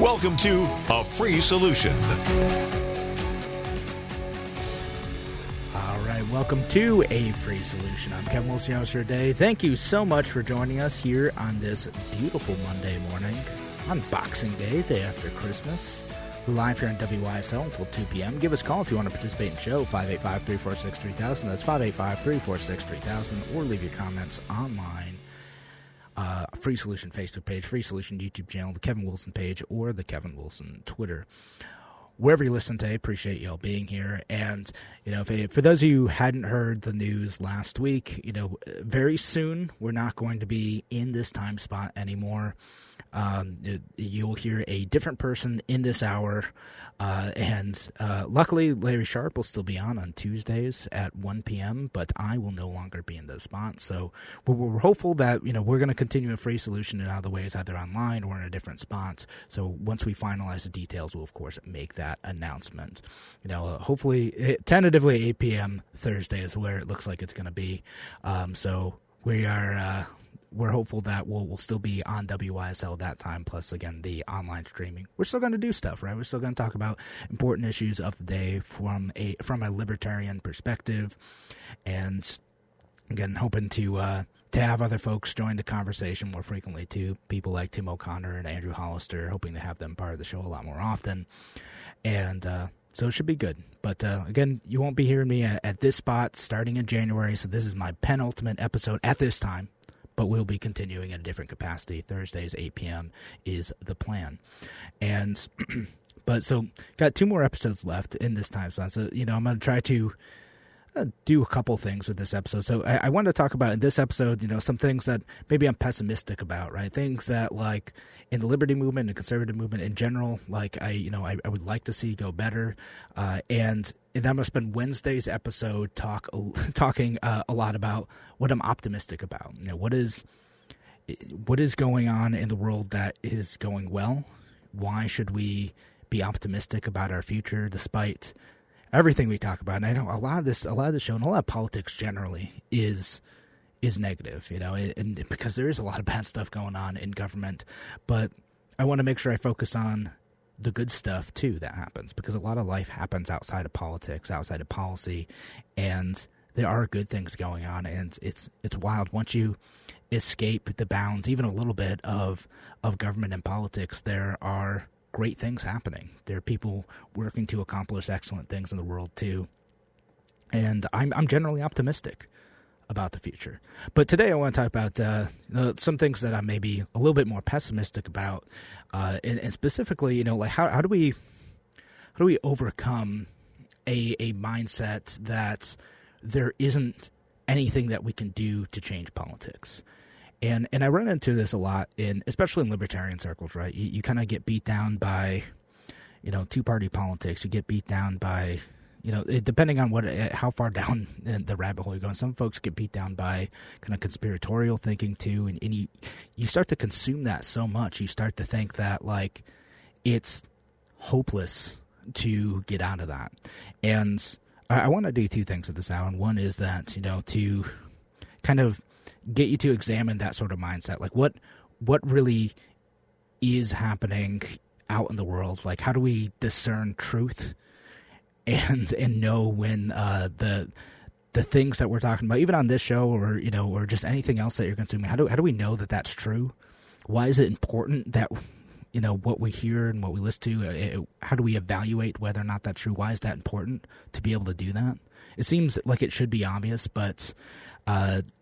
Welcome to A Free Solution. All right, welcome to A Free Solution. I'm Kevin Wilson, for today. Thank you so much for joining us here on this beautiful Monday morning on Boxing Day, day after Christmas. We're live here on WYSL until 2 p.m. Give us a call if you want to participate in the show, 585 346 3000. That's 585 346 3000. Or leave your comments online. Uh, Free Solution Facebook page, Free Solution YouTube channel, the Kevin Wilson page, or the Kevin Wilson Twitter. Wherever you listen today, appreciate y'all being here. And, you know, if, for those of you who hadn't heard the news last week, you know, very soon we're not going to be in this time spot anymore. Um, you'll hear a different person in this hour. Uh, and uh, luckily, Larry Sharp will still be on on Tuesdays at 1 p.m., but I will no longer be in the spot. So we're, we're hopeful that, you know, we're going to continue a free solution in other ways, either online or in a different spots. So once we finalize the details, we'll, of course, make that announcement. You know, uh, hopefully, it, tentatively 8 p.m. Thursday is where it looks like it's going to be. Um, so we are uh, we're hopeful that we'll, we'll still be on WYSL that time. Plus, again, the online streaming. We're still going to do stuff, right? We're still going to talk about important issues of the day from a from a libertarian perspective, and again, hoping to uh, to have other folks join the conversation more frequently too. People like Tim O'Connor and Andrew Hollister, hoping to have them part of the show a lot more often, and. Uh, so it should be good. But uh, again, you won't be hearing me at, at, this spot starting in January. So this is my penultimate episode at this time but we'll be continuing in a different capacity. Thursdays, 8 p.m. is the plan. And, but so, got two more episodes left in this time slot. So, you know, I'm going to try to do a couple things with this episode. So, I, I wanted to talk about in this episode, you know, some things that maybe I'm pessimistic about, right? Things that, like, in the liberty movement and conservative movement in general, like, I, you know, I, I would like to see go better. Uh, and, and I'm to spend Wednesday's episode talk talking uh, a lot about what I'm optimistic about. You know, what is what is going on in the world that is going well? Why should we be optimistic about our future despite everything we talk about? And I know a lot of this, a lot of the show, and a lot of politics generally is is negative. You know, and because there is a lot of bad stuff going on in government, but I want to make sure I focus on the good stuff too that happens because a lot of life happens outside of politics, outside of policy, and there are good things going on, and it's it's, it's wild once you escape the bounds, even a little bit of of government and politics. There are great things happening. There are people working to accomplish excellent things in the world too, and I'm I'm generally optimistic about the future. But today I want to talk about uh, some things that I may be a little bit more pessimistic about, uh, and, and, specifically, you know, like how how do we how do we overcome a a mindset that there isn't anything that we can do to change politics. And and I run into this a lot in especially in libertarian circles, right? You, you kind of get beat down by you know two party politics. You get beat down by you know, it, depending on what, uh, how far down the rabbit hole you're going. Some folks get beat down by kind of conspiratorial thinking too, and, and you you start to consume that so much, you start to think that like it's hopeless to get out of that. And I, I want to do two things at this hour. One is that you know to kind of get you to examine that sort of mindset, like what what really is happening out in the world. Like, how do we discern truth? and and know when uh, the the things that we're talking about, even on this show or you know, or just anything else that you're consuming. How do how do we know that that's true? Why is it important that you know what we hear and what we listen to? It, uh, how do we evaluate whether or not that's true? Why is that important to be able to do that? It seems like it should be obvious, but uh, it,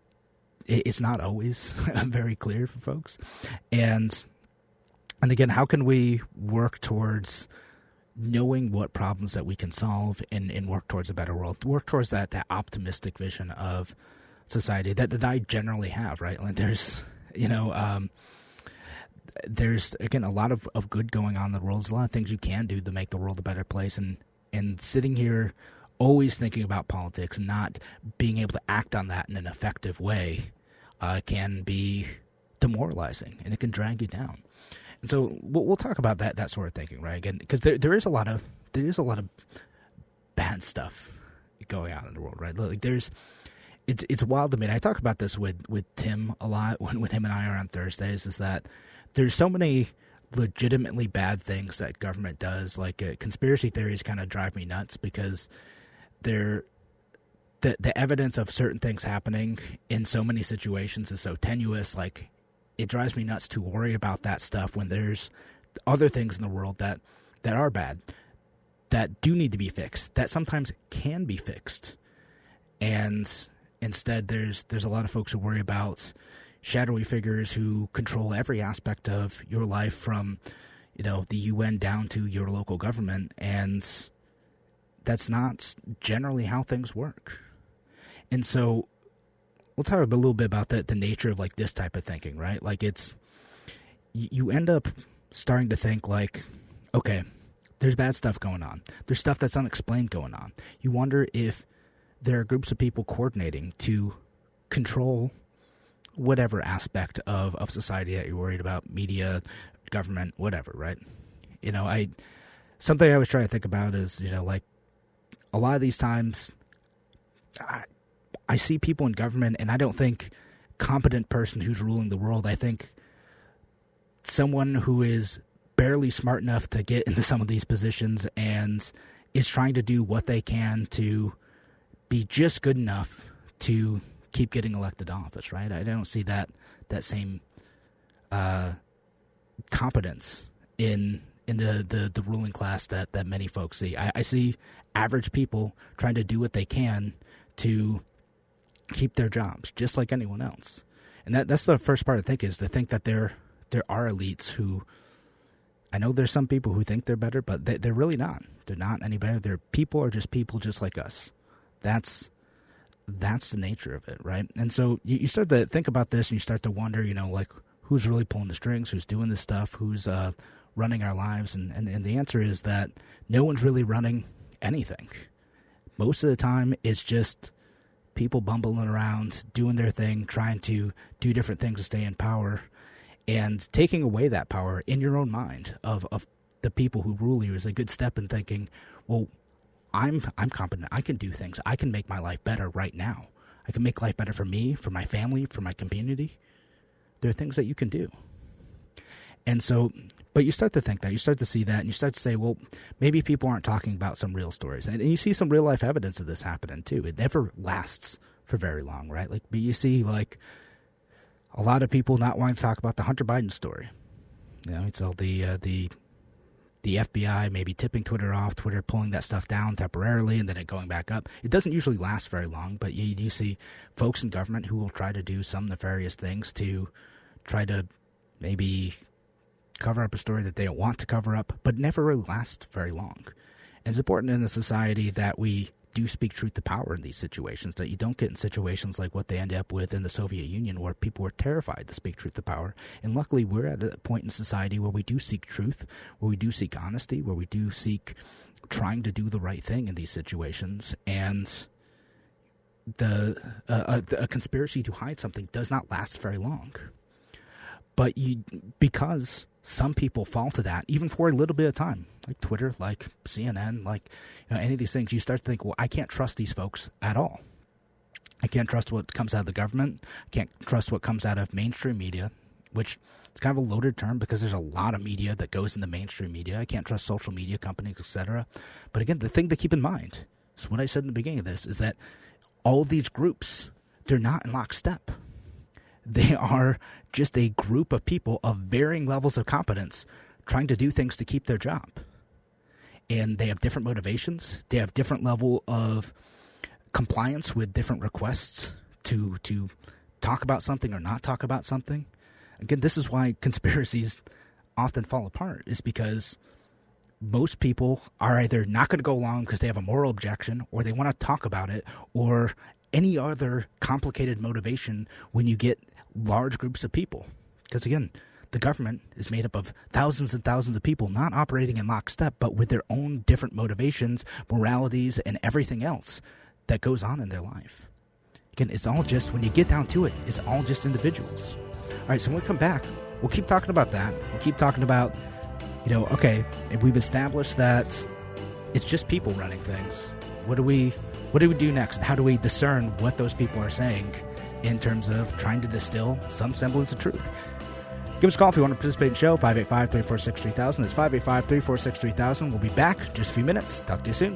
it's not always very clear for folks. And and again, how can we work towards knowing what problems that we can solve and, and work towards a better world, work towards that that optimistic vision of society that, that I generally have, right? Like there's, you know, um, there's again a lot of, of good going on in the world. There's a lot of things you can do to make the world a better place, and and sitting here always thinking about politics, not being able to act on that in an effective way, uh, can be demoralizing and it can drag you down. And so we'll, we'll talk about that that sort of thinking, right? Again, because there there is a lot of there is a lot of bad stuff going on in the world, right? Like there's it's it's wild to me. And I talk about this with with Tim a lot when when him and I are on Thursdays. Is that there's so many legitimately bad things that government does. Like uh, conspiracy theories kind of drive me nuts because they're the the evidence of certain things happening in so many situations is so tenuous. Like it drives me nuts to worry about that stuff when there's other things in the world that that are bad that do need to be fixed that sometimes can be fixed and instead there's there's a lot of folks who worry about shadowy figures who control every aspect of your life from you know the UN down to your local government and that's not generally how things work. And so we'll talk a little bit about the the nature of like this type of thinking, right? Like it's you end up starting to think like okay, there's bad stuff going on. There's stuff that's unexplained going on. You wonder if there are groups of people coordinating to control whatever aspect of, of society that you're worried about media government whatever right you know i something i always try to think about is you know like a lot of these times i i see people in government and i don't think competent person who's ruling the world i think someone who is barely smart enough to get into some of these positions and is trying to do what they can to be just good enough to keep getting elected office, right? I don't see that that same uh, competence in in the, the, the ruling class that, that many folks see. I, I see average people trying to do what they can to keep their jobs, just like anyone else. And that that's the first part I think is to think that there there are elites who I know there's some people who think they're better, but they, they're really not. They're not any better. They're people are just people just like us. That's that's the nature of it, right? And so you, you start to think about this and you start to wonder, you know, like who's really pulling the strings, who's doing this stuff, who's uh, running our lives, and, and and the answer is that no one's really running anything. Most of the time, it's just people bumbling around, doing their thing, trying to do different things to stay in power, and taking away that power in your own mind of of the people who rule you is a good step in thinking, well, I'm I'm competent. I can do things. I can make my life better right now. I can make life better for me, for my family, for my community. There are things that you can do. And so, but you start to think that, you start to see that, and you start to say, well, maybe people aren't talking about some real stories. And, and you see some real life evidence of this happening too. It never lasts for very long, right? Like, but you see, like, a lot of people not wanting to talk about the Hunter Biden story. You know, it's all the uh, the the FBI maybe tipping Twitter off, Twitter pulling that stuff down temporarily, and then it going back up. It doesn't usually last very long, but you do see folks in government who will try to do some nefarious things to try to maybe cover up a story that they don't want to cover up, but never really last very long. And it's important in the society that we do speak truth to power in these situations, that you don't get in situations like what they end up with in the Soviet Union, where people were terrified to speak truth to power. And luckily, we're at a point in society where we do seek truth, where we do seek honesty, where we do seek trying to do the right thing in these situations. And the uh, a, a conspiracy to hide something does not last very long. But you, because some people fall to that even for a little bit of time like twitter like cnn like you know any of these things you start to think well i can't trust these folks at all. I can't trust what comes out of the government. I can't trust what comes out of mainstream media which it's kind of a loaded term because there's a lot of media that goes into mainstream media. I can't trust social media companies etc but again the thing to keep in mind is what i said in the beginning of this is that all of these groups they're not in lockstep they are just a group of people of varying levels of competence trying to do things to keep their job. And they have different motivations. They have different level of compliance with different requests to to talk about something or not talk about something. Again, this is why conspiracies often fall apart is because most people are either not going to go along because they have a moral objection or they want to talk about it or any other complicated motivation when you get large groups of people. Because again, the government is made up of thousands and thousands of people not operating in lockstep, but with their own different motivations, moralities, and everything else that goes on in their life. Again, it's all just, when you get down to it, it's all just individuals. All right, so when we come back, we'll keep talking about that. We'll keep talking about, you know, okay, if we've established that it's just people running things, what do we what do we do next? How do we discern what those people are saying in terms of trying to distill some semblance of truth? Give us a call if you want to participate in the show, 585 346 3000. That's 585 346 3000. We'll be back just a few minutes. Talk to you soon.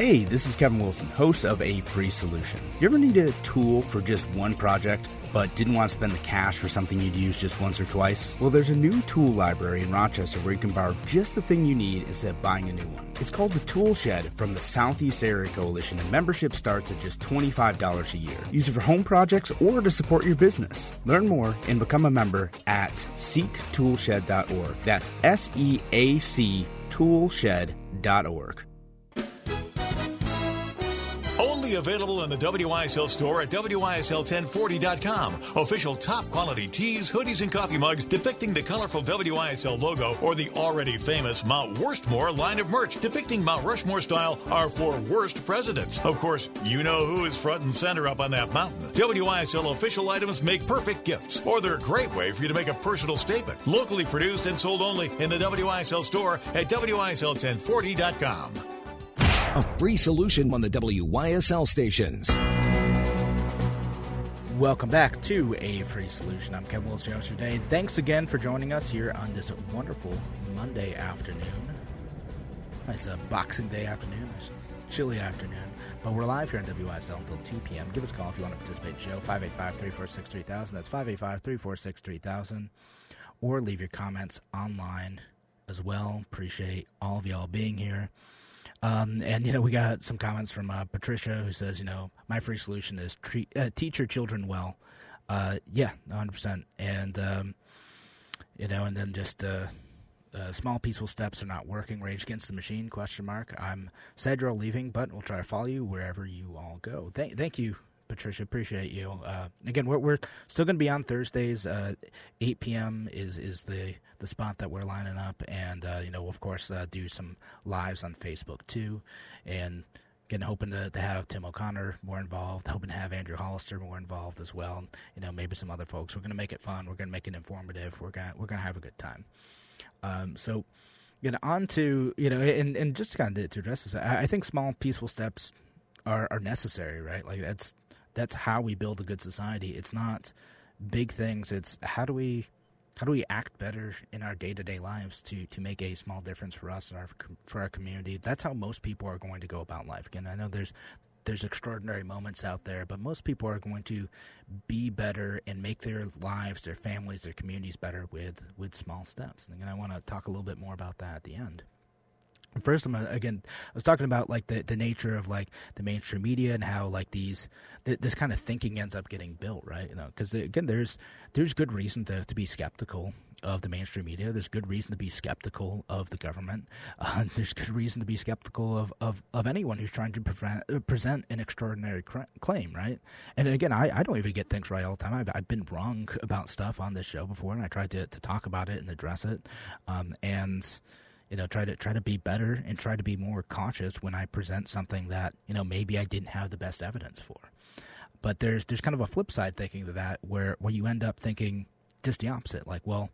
Hey, this is Kevin Wilson, host of A Free Solution. You ever need a tool for just one project? but didn't want to spend the cash for something you'd use just once or twice? Well, there's a new tool library in Rochester where you can borrow just the thing you need instead of buying a new one. It's called the Tool Shed from the Southeast Area Coalition, and membership starts at just $25 a year. Use it for home projects or to support your business. Learn more and become a member at seektoolshed.org. That's S E A C toolshed.org. Only available in the WYSL store at WYSL1040.com. Official top quality tees, hoodies, and coffee mugs depicting the colorful WYSL logo or the already famous Mount Worstmore line of merch depicting Mount Rushmore style are for worst presidents. Of course, you know who is front and center up on that mountain. WYSL official items make perfect gifts, or they're a great way for you to make a personal statement. Locally produced and sold only in the WYSL store at WYSL1040.com. A free solution on the WYSL stations. Welcome back to A Free Solution. I'm Kevin Wilson Jones today. Thanks again for joining us here on this wonderful Monday afternoon. Nice uh, Boxing Day afternoon, nice chilly afternoon. But we're live here on WYSL until 2 p.m. Give us a call if you want to participate in the show. 585 346 3000. That's 585 346 3000. Or leave your comments online as well. Appreciate all of y'all being here. Um, and you know, we got some comments from uh, Patricia who says, you know, my free solution is treat, uh, teach your children well. Uh, yeah, 100. percent And um, you know, and then just uh, uh, small peaceful steps are not working. Rage against the machine? Question mark. I'm all leaving, but we'll try to follow you wherever you all go. Thank, thank you, Patricia. Appreciate you. Uh, again, we're, we're still going to be on Thursdays. Uh, 8 p.m. is is the the spot that we're lining up, and uh, you know, of course, uh, do some lives on Facebook too, and. Again, hoping to, to have Tim O'Connor more involved, hoping to have Andrew Hollister more involved as well. You know, maybe some other folks. We're going to make it fun. We're going to make it informative. We're going we're going to have a good time. Um, so, you know, on to you know, and and just kind of to address this, I, I think small peaceful steps are are necessary, right? Like that's that's how we build a good society. It's not big things. It's how do we how do we act better in our day to day lives to to make a small difference for us and our for our community. That's how most people are going to go about life. Again, I know there's there's extraordinary moments out there, but most people are going to be better and make their lives, their families, their communities better with with small steps. And again, I want to talk a little bit more about that at the end. First, I'm again. I was talking about like the, the nature of like the mainstream media and how like these th- this kind of thinking ends up getting built, right? You know, because again, there's there's good reason to to be skeptical of the mainstream media. There's good reason to be skeptical of the government. Uh, there's good reason to be skeptical of, of, of anyone who's trying to prevent, uh, present an extraordinary cr- claim, right? And again, I, I don't even get things right all the time. I've, I've been wrong about stuff on this show before, and I tried to, to talk about it and address it. Um, and you know try to try to be better and try to be more conscious when I present something that you know maybe I didn't have the best evidence for. But there's there's kind of a flip side thinking to that where where you end up thinking just the opposite. Like, well,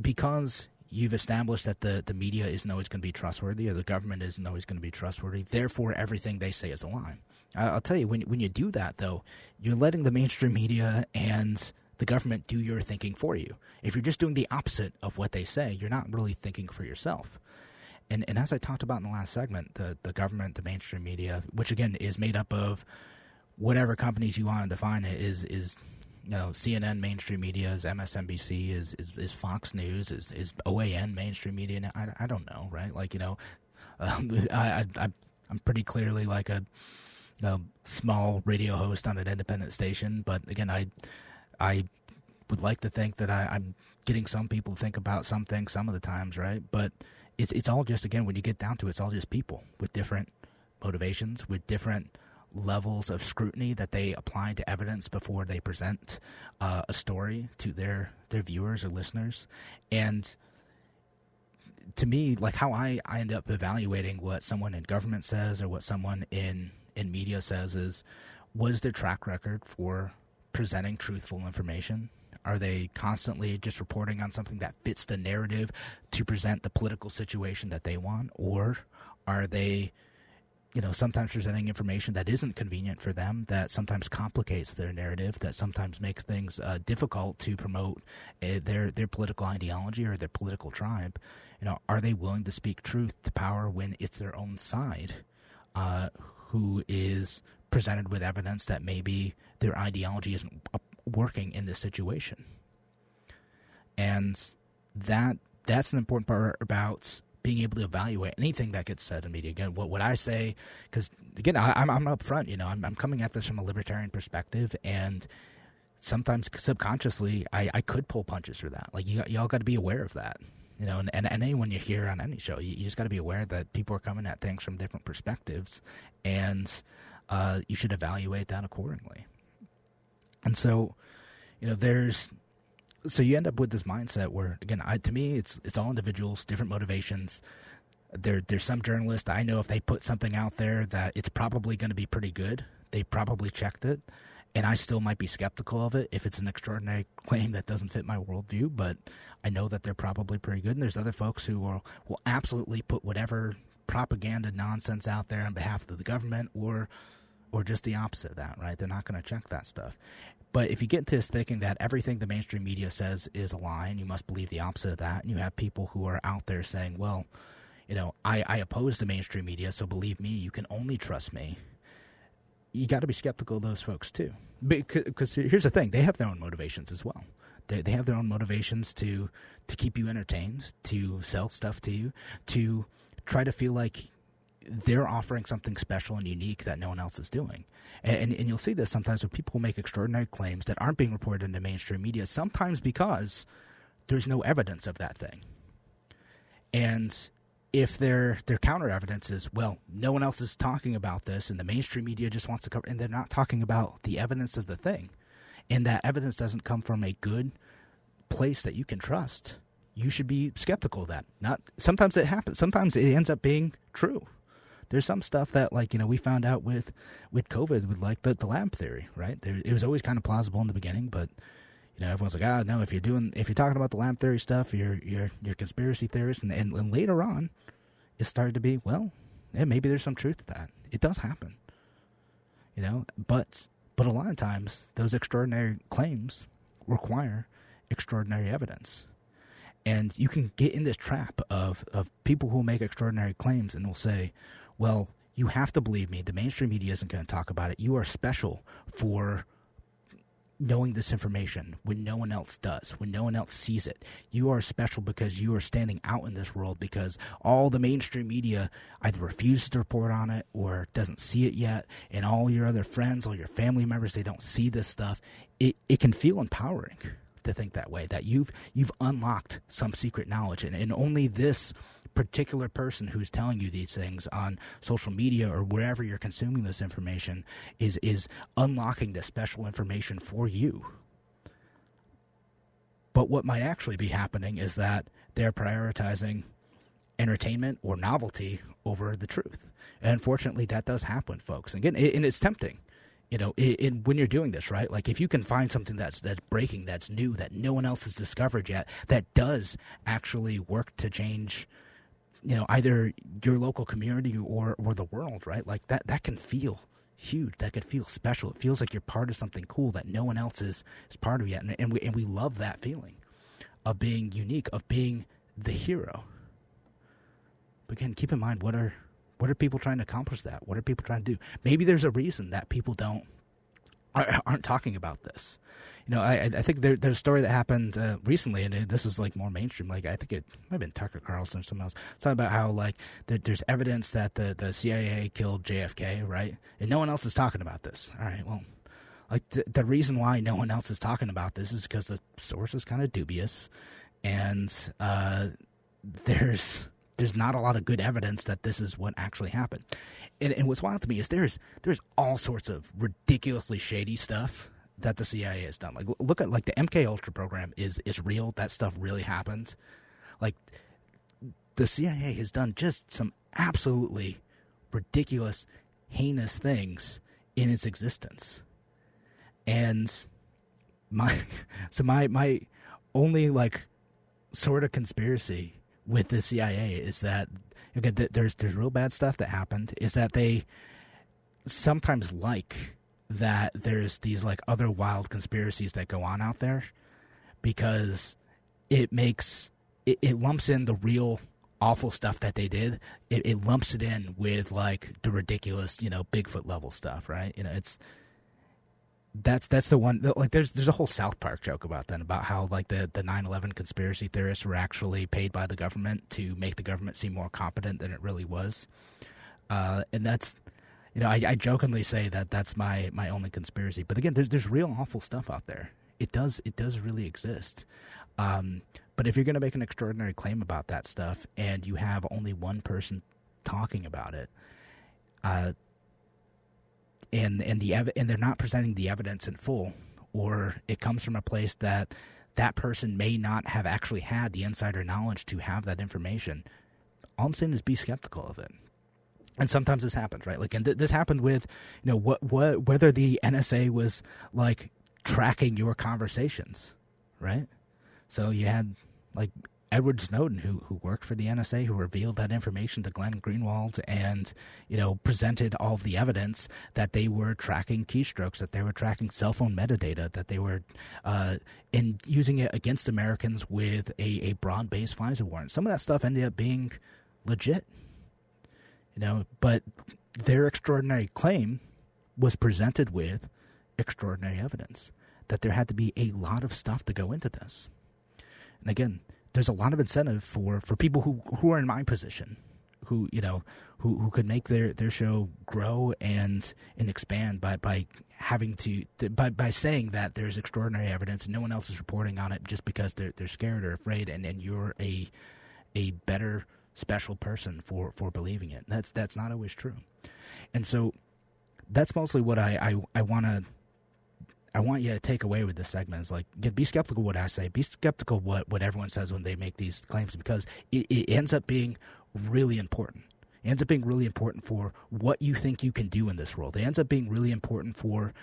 because you've established that the, the media isn't always going to be trustworthy or the government isn't always going to be trustworthy, therefore everything they say is a lie. I'll tell you, when when you do that, though, you're letting the mainstream media and the government do your thinking for you. If you're just doing the opposite of what they say, you're not really thinking for yourself. And and as I talked about in the last segment, the the government, the mainstream media, which again is made up of whatever companies you want to define it, is is you know CNN mainstream media, is MSNBC, is is, is Fox News, is is OAN mainstream media. I, I don't know, right? Like you know, um, I, I I'm pretty clearly like a, a small radio host on an independent station, but again, I I would like to think that I, I'm getting some people to think about something some of the times, right? But it's it's all just again when you get down to it, it's all just people with different motivations, with different levels of scrutiny that they apply to evidence before they present uh, a story to their their viewers or listeners, and to me, like how I, I end up evaluating what someone in government says or what someone in in media says is what is their track record for presenting truthful information? Are they constantly just reporting on something that fits the narrative to present the political situation that they want? Or are they, you know, sometimes presenting information that isn't convenient for them, that sometimes complicates their narrative, that sometimes makes things uh, difficult to promote uh, their, their political ideology or their political tribe? You know, are they willing to speak truth to power when it's their own side uh, who is presented with evidence that maybe their ideology isn't working in this situation. And that that's an important part about being able to evaluate anything that gets said in media. Again, what would I say? Because again, I, am I'm, I'm upfront. You know, I'm, I'm coming at this from a libertarian perspective, and sometimes subconsciously, I, I could pull punches for that. Like you, y'all got to be aware of that. You know, and, and, and anyone you hear on any show, you, you just got to be aware that people are coming at things from different perspectives, and uh, you should evaluate that accordingly. And so, you know, there's so you end up with this mindset where again, I, to me, it's it's all individuals, different motivations. There, there's some journalists I know if they put something out there that it's probably going to be pretty good, they probably checked it, and I still might be skeptical of it if it's an extraordinary claim that doesn't fit my worldview. But I know that they're probably pretty good, and there's other folks who will will absolutely put whatever propaganda nonsense out there on behalf of the government or or just the opposite of that, right? They're not going to check that stuff. But if you get into this thinking that everything the mainstream media says is a lie, and you must believe the opposite of that, and you have people who are out there saying, well, you know, I, I oppose the mainstream media, so believe me, you can only trust me. You got to be skeptical of those folks too, because here's the thing: they have their own motivations as well. They, they have their own motivations to to keep you entertained, to sell stuff to you, to try to feel like they're offering something special and unique that no one else is doing. And, and, and, you'll see this sometimes when people make extraordinary claims that aren't being reported in the mainstream media, sometimes because there's no evidence of that thing. And if their their counter evidence is, well, no one else is talking about this and the mainstream media just wants to cover and they're not talking about the evidence of the thing. And that evidence doesn't come from a good place that you can trust. You should be skeptical of that. Not sometimes it happens. Sometimes it ends up being true there's some stuff that like you know we found out with with COVID with like the, the lab theory, right? There, it was always kind of plausible in the beginning, but you know everyone's like, ah, no, if you're doing if you're talking about the lab theory stuff, you're you're you're conspiracy theorists, and, and, and later on, it started to be well, yeah, maybe there's some truth to that. It does happen, you know, but but a lot of times those extraordinary claims require extraordinary evidence. And you can get in this trap of, of people who make extraordinary claims and will say, well, you have to believe me. The mainstream media isn't going to talk about it. You are special for knowing this information when no one else does, when no one else sees it. You are special because you are standing out in this world because all the mainstream media either refuses to report on it or doesn't see it yet, and all your other friends, all your family members, they don't see this stuff. It it can feel empowering to think that way, that you've you've unlocked some secret knowledge and, and only this particular person who's telling you these things on social media or wherever you're consuming this information is is unlocking this special information for you. But what might actually be happening is that they're prioritizing entertainment or novelty over the truth. And unfortunately, that does happen, folks. Again, and it's tempting you know, in, when you're doing this, right? Like if you can find something that's that's breaking, that's new, that no one else has discovered yet, that does actually work to change, you know, either your local community or or the world, right? Like that that can feel huge. That could feel special. It feels like you're part of something cool that no one else is is part of yet, and, and we and we love that feeling of being unique, of being the hero. But again, keep in mind what are what are people trying to accomplish that? What are people trying to do? Maybe there's a reason that people don't aren't talking about this. You know, I I think there, there's a story that happened uh, recently, and this is like more mainstream. Like I think it might have been Tucker Carlson or someone else talking about how like there, there's evidence that the the CIA killed JFK, right? And no one else is talking about this. All right, well, like the, the reason why no one else is talking about this is because the source is kind of dubious, and uh, there's there's not a lot of good evidence that this is what actually happened. And, and what's wild to me is there's there's all sorts of ridiculously shady stuff that the CIA has done. Like look at like the MK Ultra program is is real. That stuff really happened. Like the CIA has done just some absolutely ridiculous, heinous things in its existence. And my so my my only like sort of conspiracy with the CIA is that okay, there's there's real bad stuff that happened. Is that they sometimes like that there's these like other wild conspiracies that go on out there because it makes it, it lumps in the real awful stuff that they did. It, it lumps it in with like the ridiculous, you know, Bigfoot level stuff, right? You know, it's that's that's the one like there's there's a whole South Park joke about that about how like the the 9/11 conspiracy theorists were actually paid by the government to make the government seem more competent than it really was. Uh, and that's you know I, I jokingly say that that's my my only conspiracy. But again, there's there's real awful stuff out there. It does it does really exist. Um, but if you're going to make an extraordinary claim about that stuff and you have only one person talking about it, uh, and and the ev- and they're not presenting the evidence in full, or it comes from a place that that person may not have actually had the insider knowledge to have that information. All I'm saying is be skeptical of it. And sometimes this happens, right? Like, and th- this happened with, you know, what, what, whether the NSA was like tracking your conversations, right? So you had like Edward Snowden, who who worked for the NSA, who revealed that information to Glenn Greenwald, and you know presented all the evidence that they were tracking keystrokes, that they were tracking cell phone metadata, that they were uh, in using it against Americans with a, a broad based FISA warrant. Some of that stuff ended up being legit, you know, but their extraordinary claim was presented with extraordinary evidence that there had to be a lot of stuff to go into this. And again, there's a lot of incentive for, for people who, who are in my position, who you know, who, who could make their, their show grow and and expand by, by having to, to by by saying that there's extraordinary evidence and no one else is reporting on it just because they're they're scared or afraid and, and you're a a better special person for, for believing it. That's that's not always true. And so that's mostly what I, I, I want to I want you to take away with this segment is like be skeptical what I say. Be skeptical what what everyone says when they make these claims because it, it ends up being really important. It ends up being really important for what you think you can do in this world. It ends up being really important for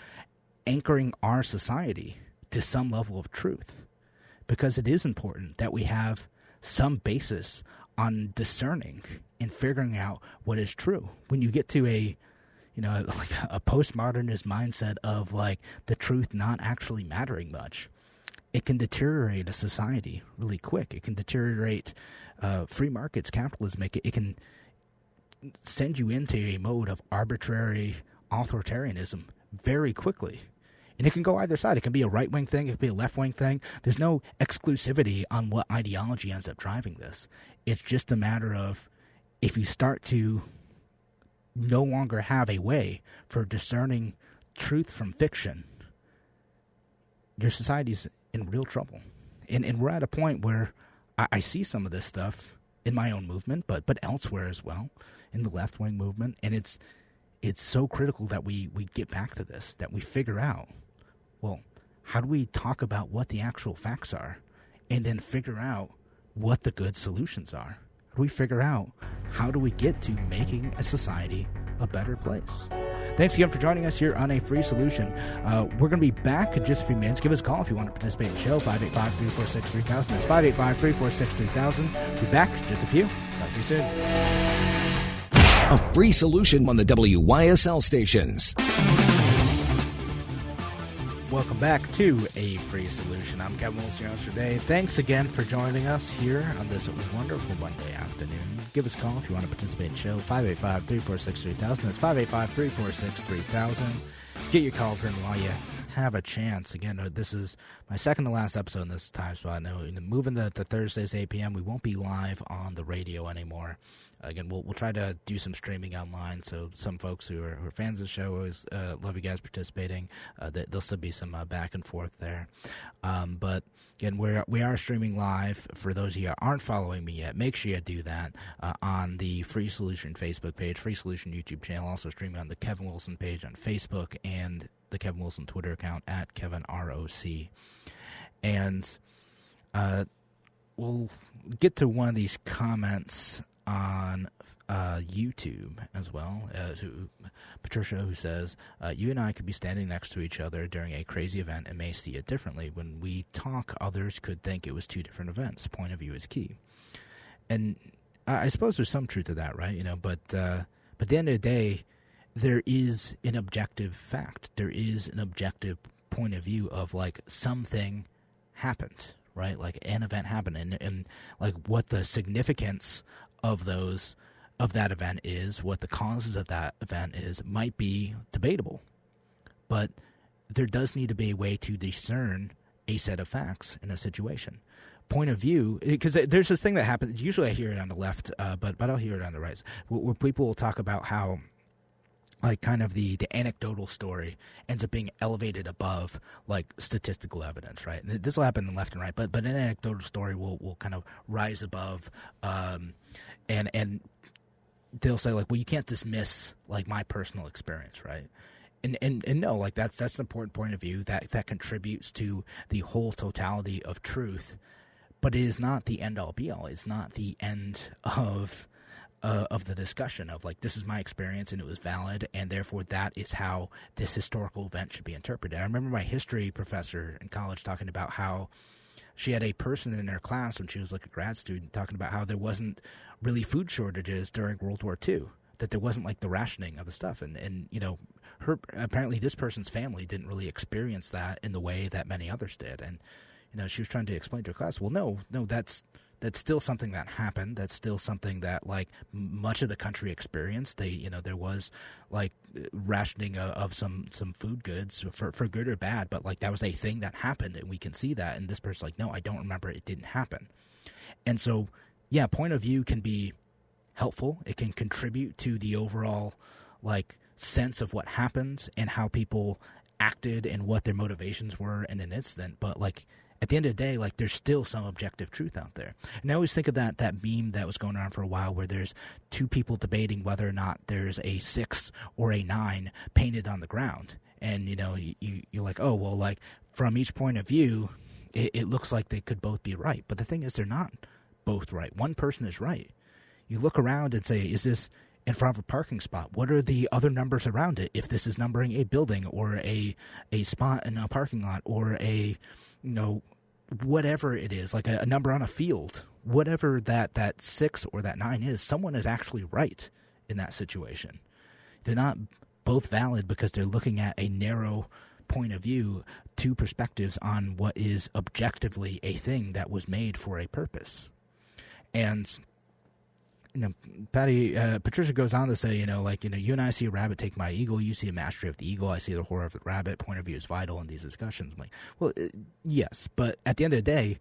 anchoring our society to some level of truth. Because it is important that we have some basis on discerning and figuring out what is true. When you get to a you know, like a postmodernist mindset of like the truth not actually mattering much, it can deteriorate a society really quick. It can deteriorate uh, free markets, capitalism. It, it can send you into a mode of arbitrary authoritarianism very quickly. And it can go either side. It can be a right wing thing, it can be a left wing thing. There's no exclusivity on what ideology ends up driving this. It's just a matter of if you start to no longer have a way for discerning truth from fiction, your society's in real trouble. And, and we're at a point where I, I see some of this stuff in my own movement, but but elsewhere as well, in the left wing movement. And it's it's so critical that we, we get back to this, that we figure out, well, how do we talk about what the actual facts are and then figure out what the good solutions are? We figure out how do we get to making a society a better place? Thanks again for joining us here on A Free Solution. Uh, we're going to be back in just a few minutes. Give us a call if you want to participate in the show, 585 346 3000. That's 585 346 3000. Be back in just a few. Talk to you soon. A free solution on the WYSL stations. Welcome back to A Free Solution. I'm Kevin Wilson today. Thanks again for joining us here on this wonderful Monday afternoon. Give us a call if you want to participate in the show. 585 346 3000. That's 585 346 3000. Get your calls in while you have a chance. Again, uh, this is my second to last episode in this time spot. Now, moving the, the Thursdays 8 p.m., we won't be live on the radio anymore again, we'll we'll try to do some streaming online. So some folks who are, who are fans of the show always uh, love you guys participating. Uh, there'll still be some uh, back and forth there, um, but. Again, we're, we are streaming live. For those of you who aren't following me yet, make sure you do that uh, on the Free Solution Facebook page, Free Solution YouTube channel, also streaming on the Kevin Wilson page on Facebook and the Kevin Wilson Twitter account at Kevin ROC. And uh, we'll get to one of these comments on uh, YouTube as well. Uh, Patricia, who says, uh, You and I could be standing next to each other during a crazy event and may see it differently. When we talk, others could think it was two different events. Point of view is key. And I, I suppose there's some truth to that, right? You know, but, uh, but at the end of the day, there is an objective fact. There is an objective point of view of like something happened, right? Like an event happened, and, and like what the significance of those of that event is, what the causes of that event is, might be debatable. But there does need to be a way to discern a set of facts in a situation. Point of view, because there's this thing that happens. Usually, I hear it on the left, uh, but but I'll hear it on the right, where people will talk about how like kind of the the anecdotal story ends up being elevated above like statistical evidence, right? This will happen in the left and right, but but an anecdotal story will will kind of rise above, um, and and they'll say like, well, you can't dismiss like my personal experience, right? And, and and no, like that's that's an important point of view that that contributes to the whole totality of truth, but it is not the end all be all. It's not the end of uh, of the discussion of like this is my experience and it was valid and therefore that is how this historical event should be interpreted. I remember my history professor in college talking about how she had a person in her class when she was like a grad student talking about how there wasn't really food shortages during World War II that there wasn't like the rationing of the stuff. And and you know her apparently this person's family didn't really experience that in the way that many others did. And you know she was trying to explain to her class well no no that's that's still something that happened. That's still something that like much of the country experienced. They, you know, there was like rationing of, of, some some food goods for for good or bad, but like that was a thing that happened, and we can see that. And this person's like, no, I don't remember. It didn't happen. And so, yeah, point of view can be helpful. It can contribute to the overall like sense of what happened and how people acted and what their motivations were in an incident. But like at the end of the day, like there's still some objective truth out there. And I always think of that that meme that was going around for a while, where there's two people debating whether or not there's a six or a nine painted on the ground, and you know you you're like, oh well, like from each point of view, it, it looks like they could both be right. But the thing is, they're not both right. One person is right. You look around and say, is this in front of a parking spot? What are the other numbers around it? If this is numbering a building or a a spot in a parking lot or a you know whatever it is, like a, a, number on a field, whatever that that six or that nine is, someone is actually right in that situation. They're not both valid because they're looking at a narrow point of view, two perspectives on what is objectively a thing that was made for a purpose. And you know, Patty, uh, Patricia goes on to say, you know, like, you know, you and I see a rabbit take my eagle, you see a mastery of the eagle, I see the horror of the rabbit. Point of view is vital in these discussions. I'm like, well, uh, yes, but at the end of the day,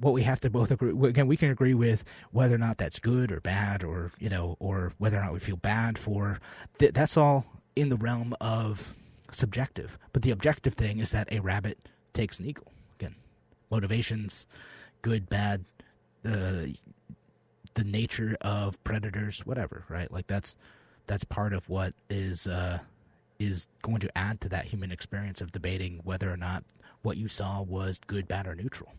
what we have to both agree again, we can agree with whether or not that's good or bad, or you know, or whether or not we feel bad for. Th- that's all in the realm of subjective. But the objective thing is that a rabbit takes an eagle. Again, motivations, good, bad. Uh, the nature of predators, whatever, right? Like that's that's part of what is uh, is going to add to that human experience of debating whether or not what you saw was good, bad, or neutral.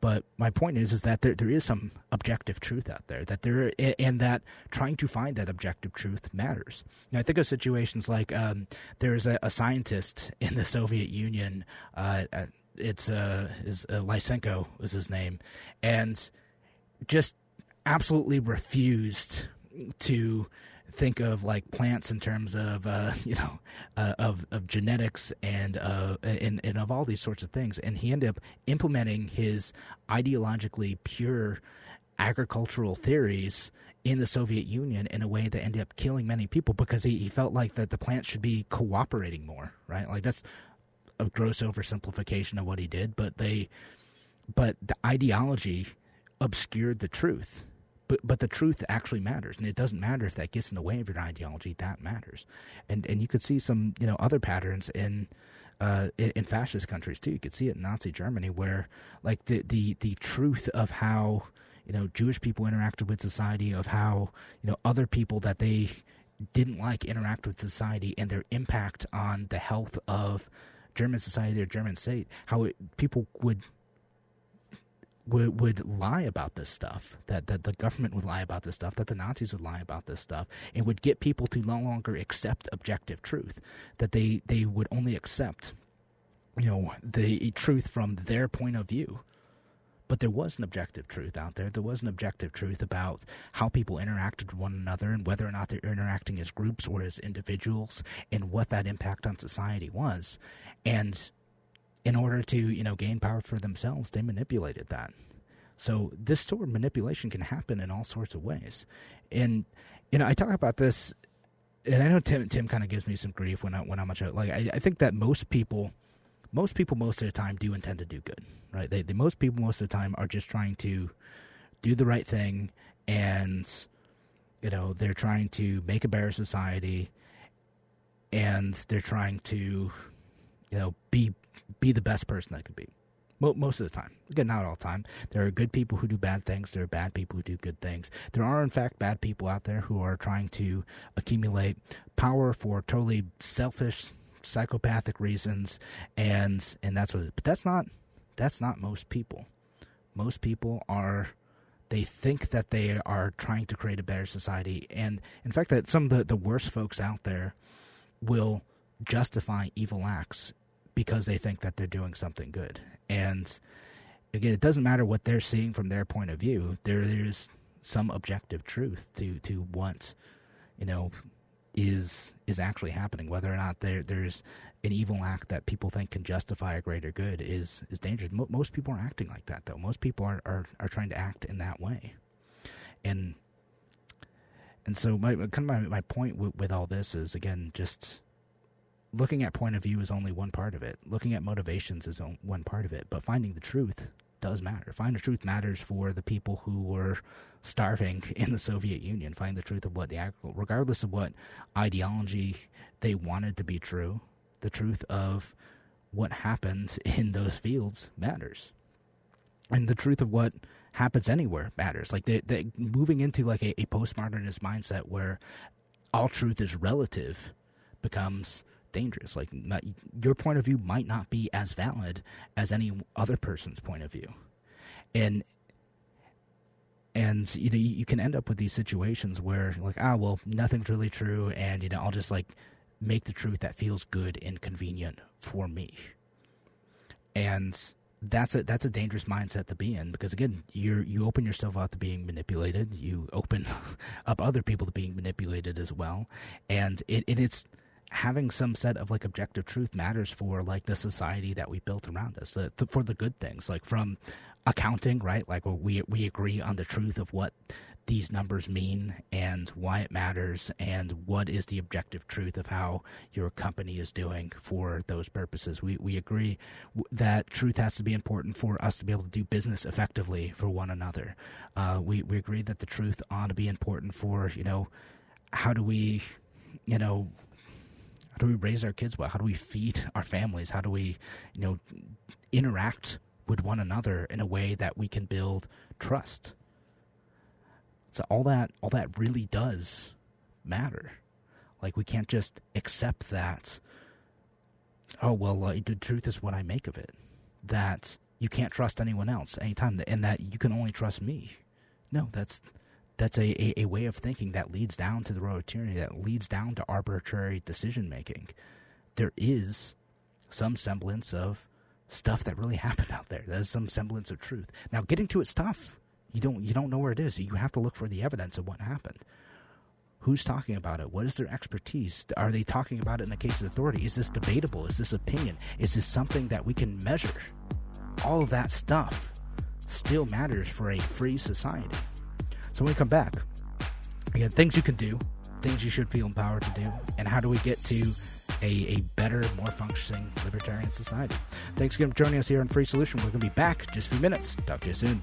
But my point is, is that there, there is some objective truth out there that there, and that trying to find that objective truth matters. Now, I think of situations like um, there's a, a, scientist in the Soviet Union. Uh, uh it's uh, is uh, Lysenko is his name, and just absolutely refused to think of like plants in terms of uh, you know uh, of of genetics and uh, and and of all these sorts of things, and he ended up implementing his ideologically pure agricultural theories in the Soviet Union in a way that ended up killing many people because he, he felt like that the plants should be cooperating more, right? Like that's a gross oversimplification of what he did, but they but the ideology obscured the truth but but the truth actually matters, and it doesn't matter if that gets in the way of your ideology. That matters, and and you could see some you know other patterns in. Uh, in, in fascist countries too, you could see it in Nazi Germany, where like the the the truth of how you know Jewish people interacted with society, of how you know other people that they didn't like interact with society, and their impact on the health of German society or German state, how it, people would would would lie about this stuff that that the government would lie about this stuff that the Nazis would lie about this stuff and would get people to no longer accept objective truth that they they would only accept you know the truth from their point of view. But there was an objective truth out there. There was an objective truth about how people interacted with one another and whether or not they're interacting as groups or as individuals and what that impact on society was. And in order to you know gain power for themselves they manipulated that. So this sort of manipulation can happen in all sorts of ways. And you know i talk about this and i know tim tim kind of gives me some grief when i when i'm much like I, I think that most people most people most of the time do intend to do good right? They, they most people most of the time are just trying to do the right thing and you know they're trying to make a better society and they're trying to you know be be the best person I could be. Most of the time. Again, not all the time. There are good people who do bad things. There are bad people who do good things. There are, in fact, bad people out there who are trying to accumulate power for totally selfish, psychopathic reasons, and and that's what. But that's not that's not most people. Most people are they think that they are trying to create a better society, and in fact, that some of the, the worst folks out there will justify evil acts because they think that they're doing something good. And again, it doesn't matter what they're seeing from their point of view. There's some objective truth to to what you know is is actually happening. Whether or not there there's an evil act that people think can justify a greater good is is dangerous. Mo- most people are acting like that, though. Most people are, are are trying to act in that way, and and so my kind of my, my point with, with all this is again just looking at point of view is only one part of it. Looking at motivations is one part of it. But finding the truth does matter. Finding the truth matters for the people who were starving in the Soviet Union. Finding the truth of what the regardless of what ideology they wanted to be true, the truth of what happens in those fields matters. And the truth of what happens anywhere matters. Like they, they moving into like a, a postmodernist mindset where all truth is relative becomes dangerous. Like your point of view might not be as valid as any other person's point of view, and and you know you, can end up with these situations where like ah well nothing's really true, and you know I'll just like make the truth that feels good and convenient for me, and that's a that's a dangerous mindset to be in because again you you open yourself up to being manipulated. You open up other people to being manipulated as well. And it, it it's having some set of like objective truth matters for like the society that we built around us the, the, for the good things like from accounting right? Like we we agree on the truth of what these numbers mean and why it matters and what is the objective truth of how your company is doing for those purposes. We we agree that truth has to be important for us to be able to do business effectively for one another. Uh, we we agree that the truth ought to be important for you know how do we you know how do we raise our kids well? How do we feed our families? How do we, you know, interact with one another in a way that we can build trust? So all that all that really does matter. Like we can't just accept that. Oh well, uh, the truth is what I make of it. That you can't trust anyone else anytime, and that you can only trust me. No, that's that's a, a, a way of thinking that leads down to the road of tyranny, that leads down to arbitrary decision making. There is some semblance of stuff that really happened out there. There's some semblance of truth. Now, getting to it's tough. You don't you don't know where it is. You have to look for the evidence of what happened. Who's talking about it? What is their expertise? Are they talking about it in a case of authority? Is this debatable? Is this opinion? Is this something that we can measure? All of that stuff still matters for a free society. So when we come back, again, things you can do, things you should feel empowered to do, and how do we get to a, a better, more functioning libertarian society? Thanks again for joining us here on Free Solution. We're going to be back in just a few minutes. Talk to you soon.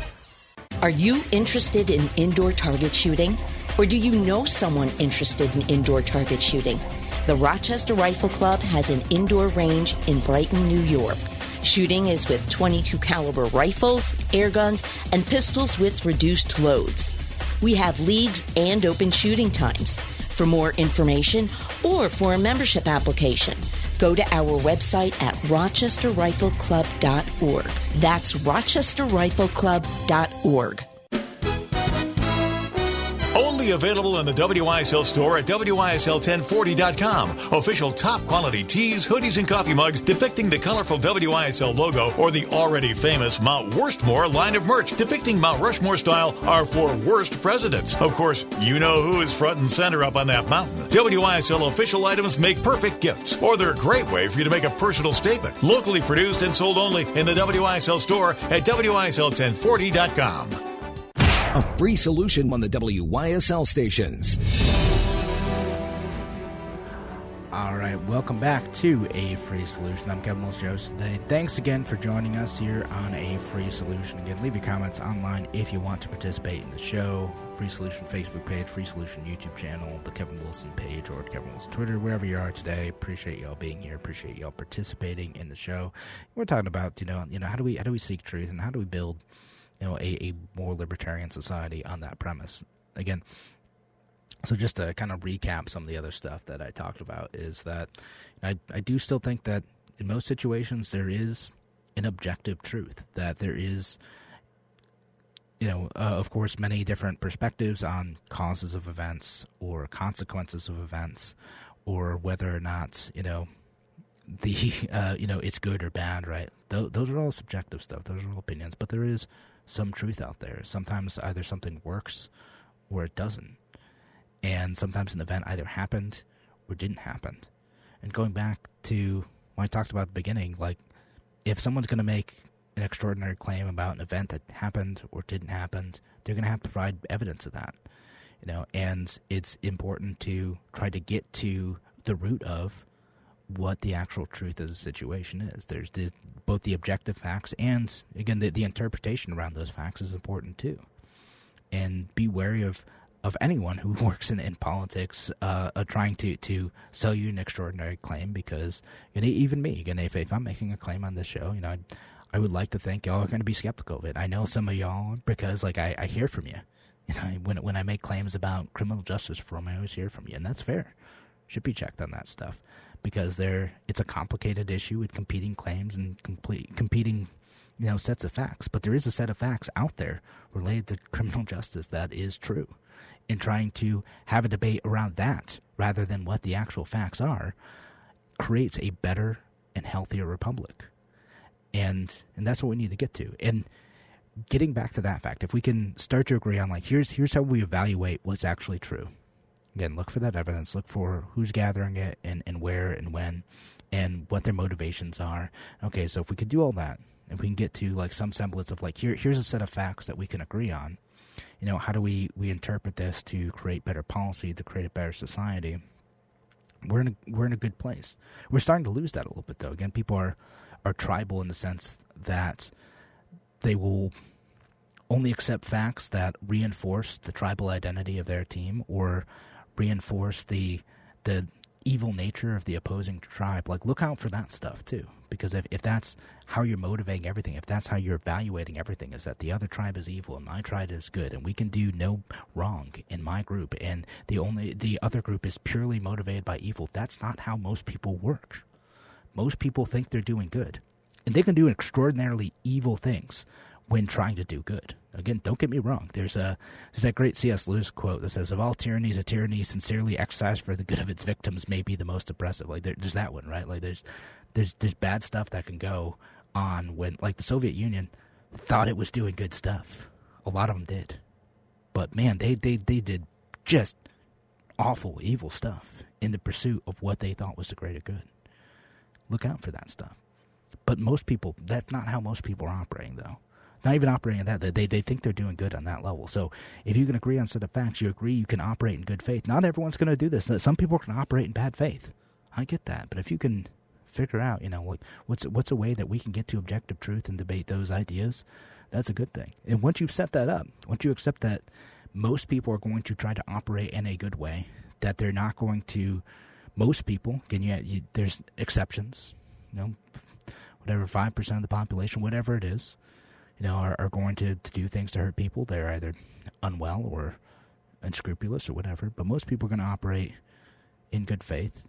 Are you interested in indoor target shooting? Or do you know someone interested in indoor target shooting? The Rochester Rifle Club has an indoor range in Brighton, New York. Shooting is with 22 caliber rifles, air guns, and pistols with reduced loads. We have leagues and open shooting times. For more information or for a membership application, go to our website at rochesterrifleclub.org. That's rochesterrifleclub.org. Only available in the WYSL store at WYSL1040.com. Official top quality tees, hoodies, and coffee mugs depicting the colorful WYSL logo or the already famous Mount Worstmore line of merch depicting Mount Rushmore style are four worst presidents. Of course, you know who is front and center up on that mountain. WYSL official items make perfect gifts, or they're a great way for you to make a personal statement. Locally produced and sold only in the WYSL store at WYSL1040.com. A free solution on the WYSL stations. All right, welcome back to A Free Solution. I'm Kevin Wilson today. Thanks again for joining us here on A Free Solution. Again, leave your comments online if you want to participate in the show. Free Solution Facebook page, Free Solution YouTube channel, the Kevin Wilson page, or Kevin Wilson Twitter, wherever you are today. Appreciate y'all being here. Appreciate y'all participating in the show. We're talking about you know you know how do we how do we seek truth and how do we build you know a, a more libertarian society on that premise. Again, so just to kind of recap some of the other stuff that I talked about is that I I do still think that in most situations there is an objective truth that there is you know uh, of course many different perspectives on causes of events or consequences of events or whether or not you know the uh, you know it's good or bad right? Th- those are all subjective stuff. Those are all opinions. But there is some truth out there. Sometimes either something works or it doesn't. And sometimes an event either happened or didn't happen. And going back to what I talked about at the beginning, like if someone's going to make an extraordinary claim about an event that happened or didn't happen, they're going to have to provide evidence of that. You know, and it's important to try to get to the root of what the actual truth of the situation is. There's the, both the objective facts and, again, the, the interpretation around those facts is important too. And be wary of, of anyone who works in, in politics uh, uh, trying to, to sell you an extraordinary claim because, you know, even me, again, if, if I'm making a claim on this show, you know, I, I would like to think y'all are going to be skeptical of it. I know some of y'all because, like, I, I hear from you. You know, when when I make claims about criminal justice reform, I always hear from you, and that's fair. Should be checked on that stuff because there it's a complicated issue with competing claims and complete competing you know sets of facts but there is a set of facts out there related to criminal justice that is true and trying to have a debate around that rather than what the actual facts are creates a better and healthier republic. And and that's what we need to get to. And getting back to that fact, if we can start to agree on like here's here's how we evaluate what's actually true. Again, look for that evidence, look for who's gathering it and, and where and when and what their motivations are. Okay, so if we could do all that, if we can get to like some semblance of like here here's a set of facts that we can agree on, you know, how do we, we interpret this to create better policy, to create a better society? We're in a we're in a good place. We're starting to lose that a little bit though. Again, people are are tribal in the sense that they will only accept facts that reinforce the tribal identity of their team or reinforce the the evil nature of the opposing tribe. Like look out for that stuff too. Because if, if that's how you're motivating everything, if that's how you're evaluating everything, is that the other tribe is evil and my tribe is good and we can do no wrong in my group and the only the other group is purely motivated by evil, that's not how most people work. Most people think they're doing good. And they can do extraordinarily evil things when trying to do good. Again, don't get me wrong. There's a there's that great C.S. Lewis quote that says, "Of all tyrannies, a tyranny sincerely exercised for the good of its victims may be the most oppressive." Like there, there's that one, right? Like there's there's there's bad stuff that can go on when like the Soviet Union thought it was doing good stuff. A lot of them did, but man, they they they did just awful, evil stuff in the pursuit of what they thought was the greater good. Look out for that stuff. But most people, that's not how most people are operating, though not even operating at that. They, they think they're doing good on that level. So if you can agree on set of facts, you agree you can operate in good faith. Not everyone's going to do this. Some people can operate in bad faith. I get that. But if you can figure out, you know, like what's what's a way that we can get to objective truth and debate those ideas, that's a good thing. And once you've set that up, once you accept that most people are going to try to operate in a good way, that they're not going to, most people, again, you, you, there's exceptions, you know, whatever, 5% of the population, whatever it is, you know, are, are going to, to do things to hurt people. They're either unwell or unscrupulous or whatever. But most people are going to operate in good faith,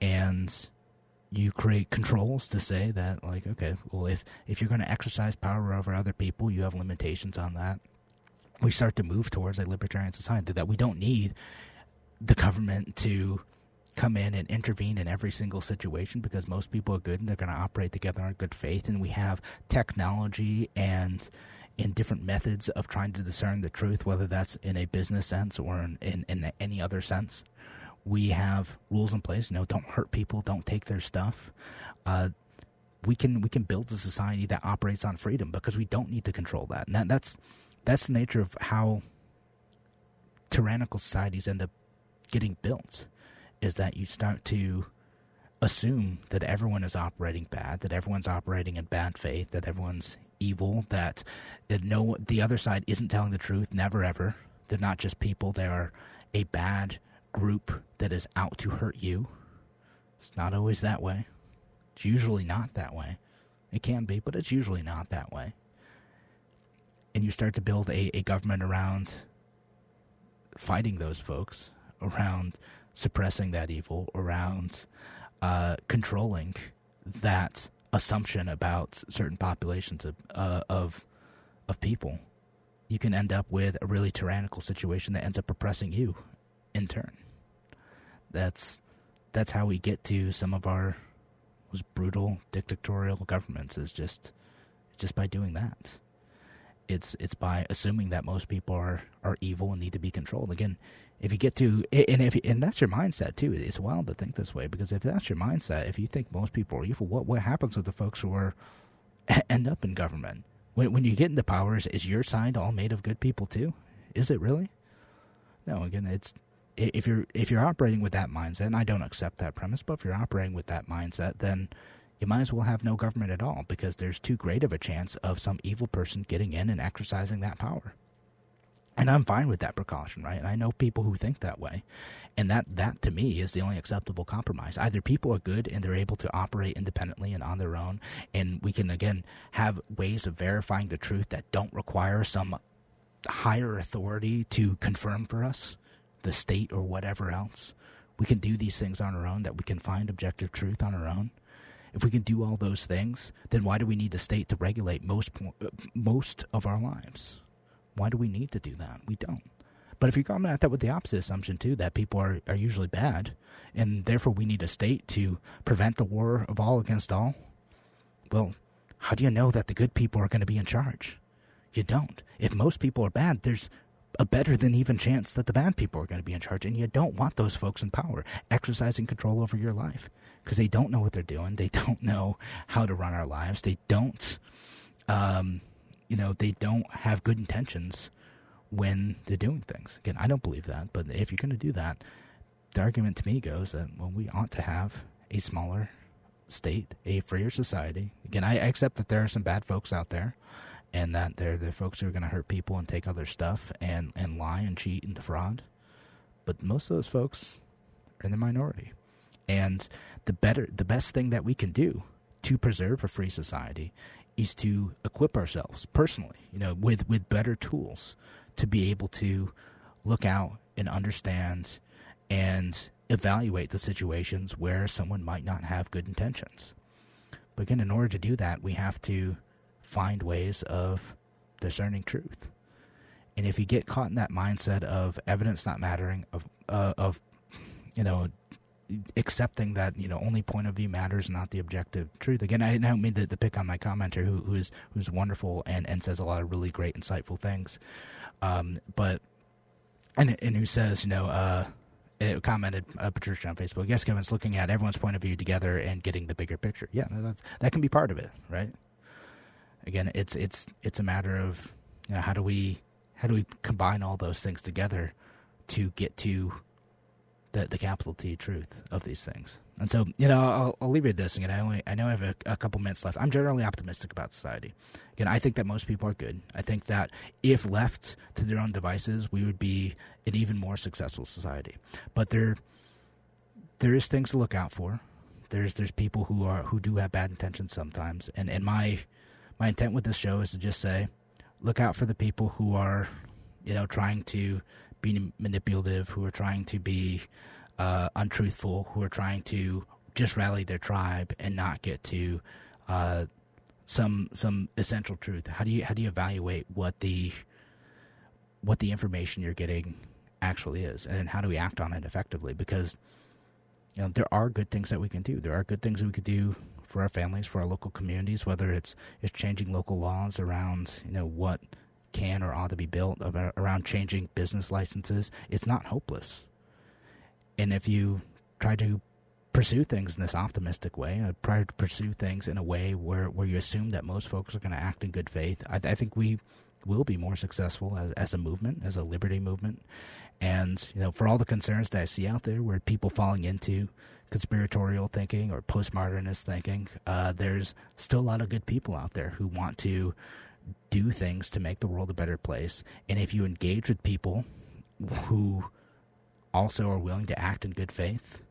and you create controls to say that, like, okay, well, if if you're going to exercise power over other people, you have limitations on that. We start to move towards a libertarian society that we don't need the government to come in and intervene in every single situation because most people are good and they're going to operate together in good faith. And we have technology and in different methods of trying to discern the truth, whether that's in a business sense or in, in, in any other sense. We have rules in place. You know, don't hurt people, don't take their stuff. Uh, we can we can build a society that operates on freedom because we don't need to control that. And that, that's that's the nature of how tyrannical societies end up getting built is that you start to assume that everyone is operating bad, that everyone's operating in bad faith, that everyone's evil, that, that no the other side isn't telling the truth, never ever. They're not just people, they are a bad group that is out to hurt you. It's not always that way. It's usually not that way. It can be, but it's usually not that way. And you start to build a, a government around fighting those folks, around suppressing that evil, around uh, controlling that assumption about certain populations of, uh, of of people, you can end up with a really tyrannical situation that ends up oppressing you in turn. That's that's how we get to some of our most brutal dictatorial governments is just just by doing that. It's it's by assuming that most people are, are evil and need to be controlled. Again, if you get to and if and that's your mindset too. It's wild to think this way because if that's your mindset if you think most people are evil what what happens with the folks who are end up in government? When when you get into powers is your side all made of good people too? Is it really? No again it's if you're if you're operating with that mindset and I don't accept that premise but if you're operating with that mindset then you might as well have no government at all because there's too great of a chance of some evil person getting in and exercising that power and I'm fine with that precaution, right? And I know people who think that way. And that, that to me is the only acceptable compromise. Either people are good and they're able to operate independently and on their own, and we can again have ways of verifying the truth that don't require some higher authority to confirm for us, the state or whatever else. We can do these things on our own, that we can find objective truth on our own. If we can do all those things, then why do we need the state to regulate most uh, most of our lives? Why do we need to do that? We don't. But if you're coming at that with the opposite assumption too, that people are, are usually bad, and therefore we need a state to prevent the war of all against all, well, how do you know that the good people are going to be in charge? You don't. If most people are bad, there's a better than even chance that the bad people are going to be in charge, and you don't want those folks in power exercising control over your life because they don't know what they're doing. They don't know how to run our lives. They don't, um, you know, they don't have good intentions when they're doing things. Again, I don't believe that, but if you're going to do that, the argument to me goes that well, we ought to have a smaller state, a freer society. Again, I accept that there are some bad folks out there and that they're the folks who are going to hurt people and take other stuff and, and lie and cheat and defraud. But most of those folks are in the minority. And the better the best thing that we can do to preserve a free society is to equip ourselves personally, you know, with, with better tools to be able to look out and understand and evaluate the situations where someone might not have good intentions. But again, in order to do that, we have to find ways of discerning truth. And if you get caught in that mindset of evidence not mattering, of uh, of you know accepting that you know only point of view matters, not the objective truth. Again, I don't mean to, pick on my commenter who who's who's wonderful and and says a lot of really great, insightful things, um, but and and who says you know. Uh, it commented uh, Patricia on Facebook. Yes, Kevin's looking at everyone's point of view together and getting the bigger picture. Yeah, that's, that can be part of it, right? Again, it's it's it's a matter of you know, how do we how do we combine all those things together to get to the the capital T truth of these things. And so, you know, I'll, I'll leave you with this. Again, I only I know I have a, a, couple minutes left. I'm generally optimistic about society. Again, I think that most people are good. I think that if left to their own devices, we would be an even more successful society. But there there is things to look out for. There's there's people who are who do have bad intentions sometimes. And and my my intent with this show is to just say, look out for the people who are, you know, trying to be manipulative, who are trying to be uh, untruthful, who are trying to just rally their tribe and not get to uh, some some essential truth. How do you how do you evaluate what the what the information you're getting actually is, and how do we act on it effectively? Because you know there are good things that we can do. There are good things we could do for our families, for our local communities, whether it's it's changing local laws around you know what can or ought to be built around changing business licenses. It's not hopeless. And if you try to pursue things in this optimistic way, uh, try to pursue things in a way where, where you assume that most folks are going to act in good faith, I, I think we will be more successful as, as a movement, as a liberty movement. And, you know, for all the concerns that I see out there where people falling into conspiratorial thinking or postmodernist thinking, uh, there's still a lot of good people out there who want to do things to make the world a better place. And if you engage with people who also are willing to act in good faith,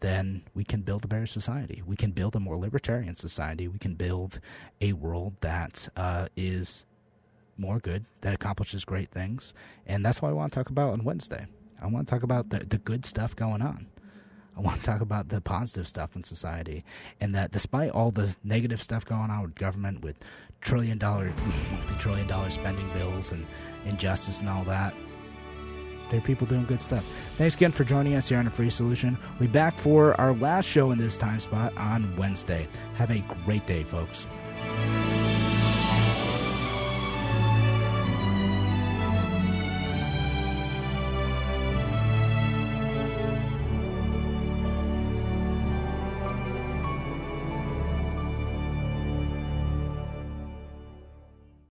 then we can build a better society. We can build a more libertarian society. We can build a world that uh, is more good, that accomplishes great things. And that's what I want to talk about on Wednesday. I want to talk about the, the good stuff going on. I want to talk about the positive stuff in society, and that despite all the negative stuff going on with government, with trillion dollar, multi trillion dollar spending bills and injustice and all that, there are people doing good stuff. Thanks again for joining us here on A Free Solution. We'll back for our last show in this time spot on Wednesday. Have a great day, folks.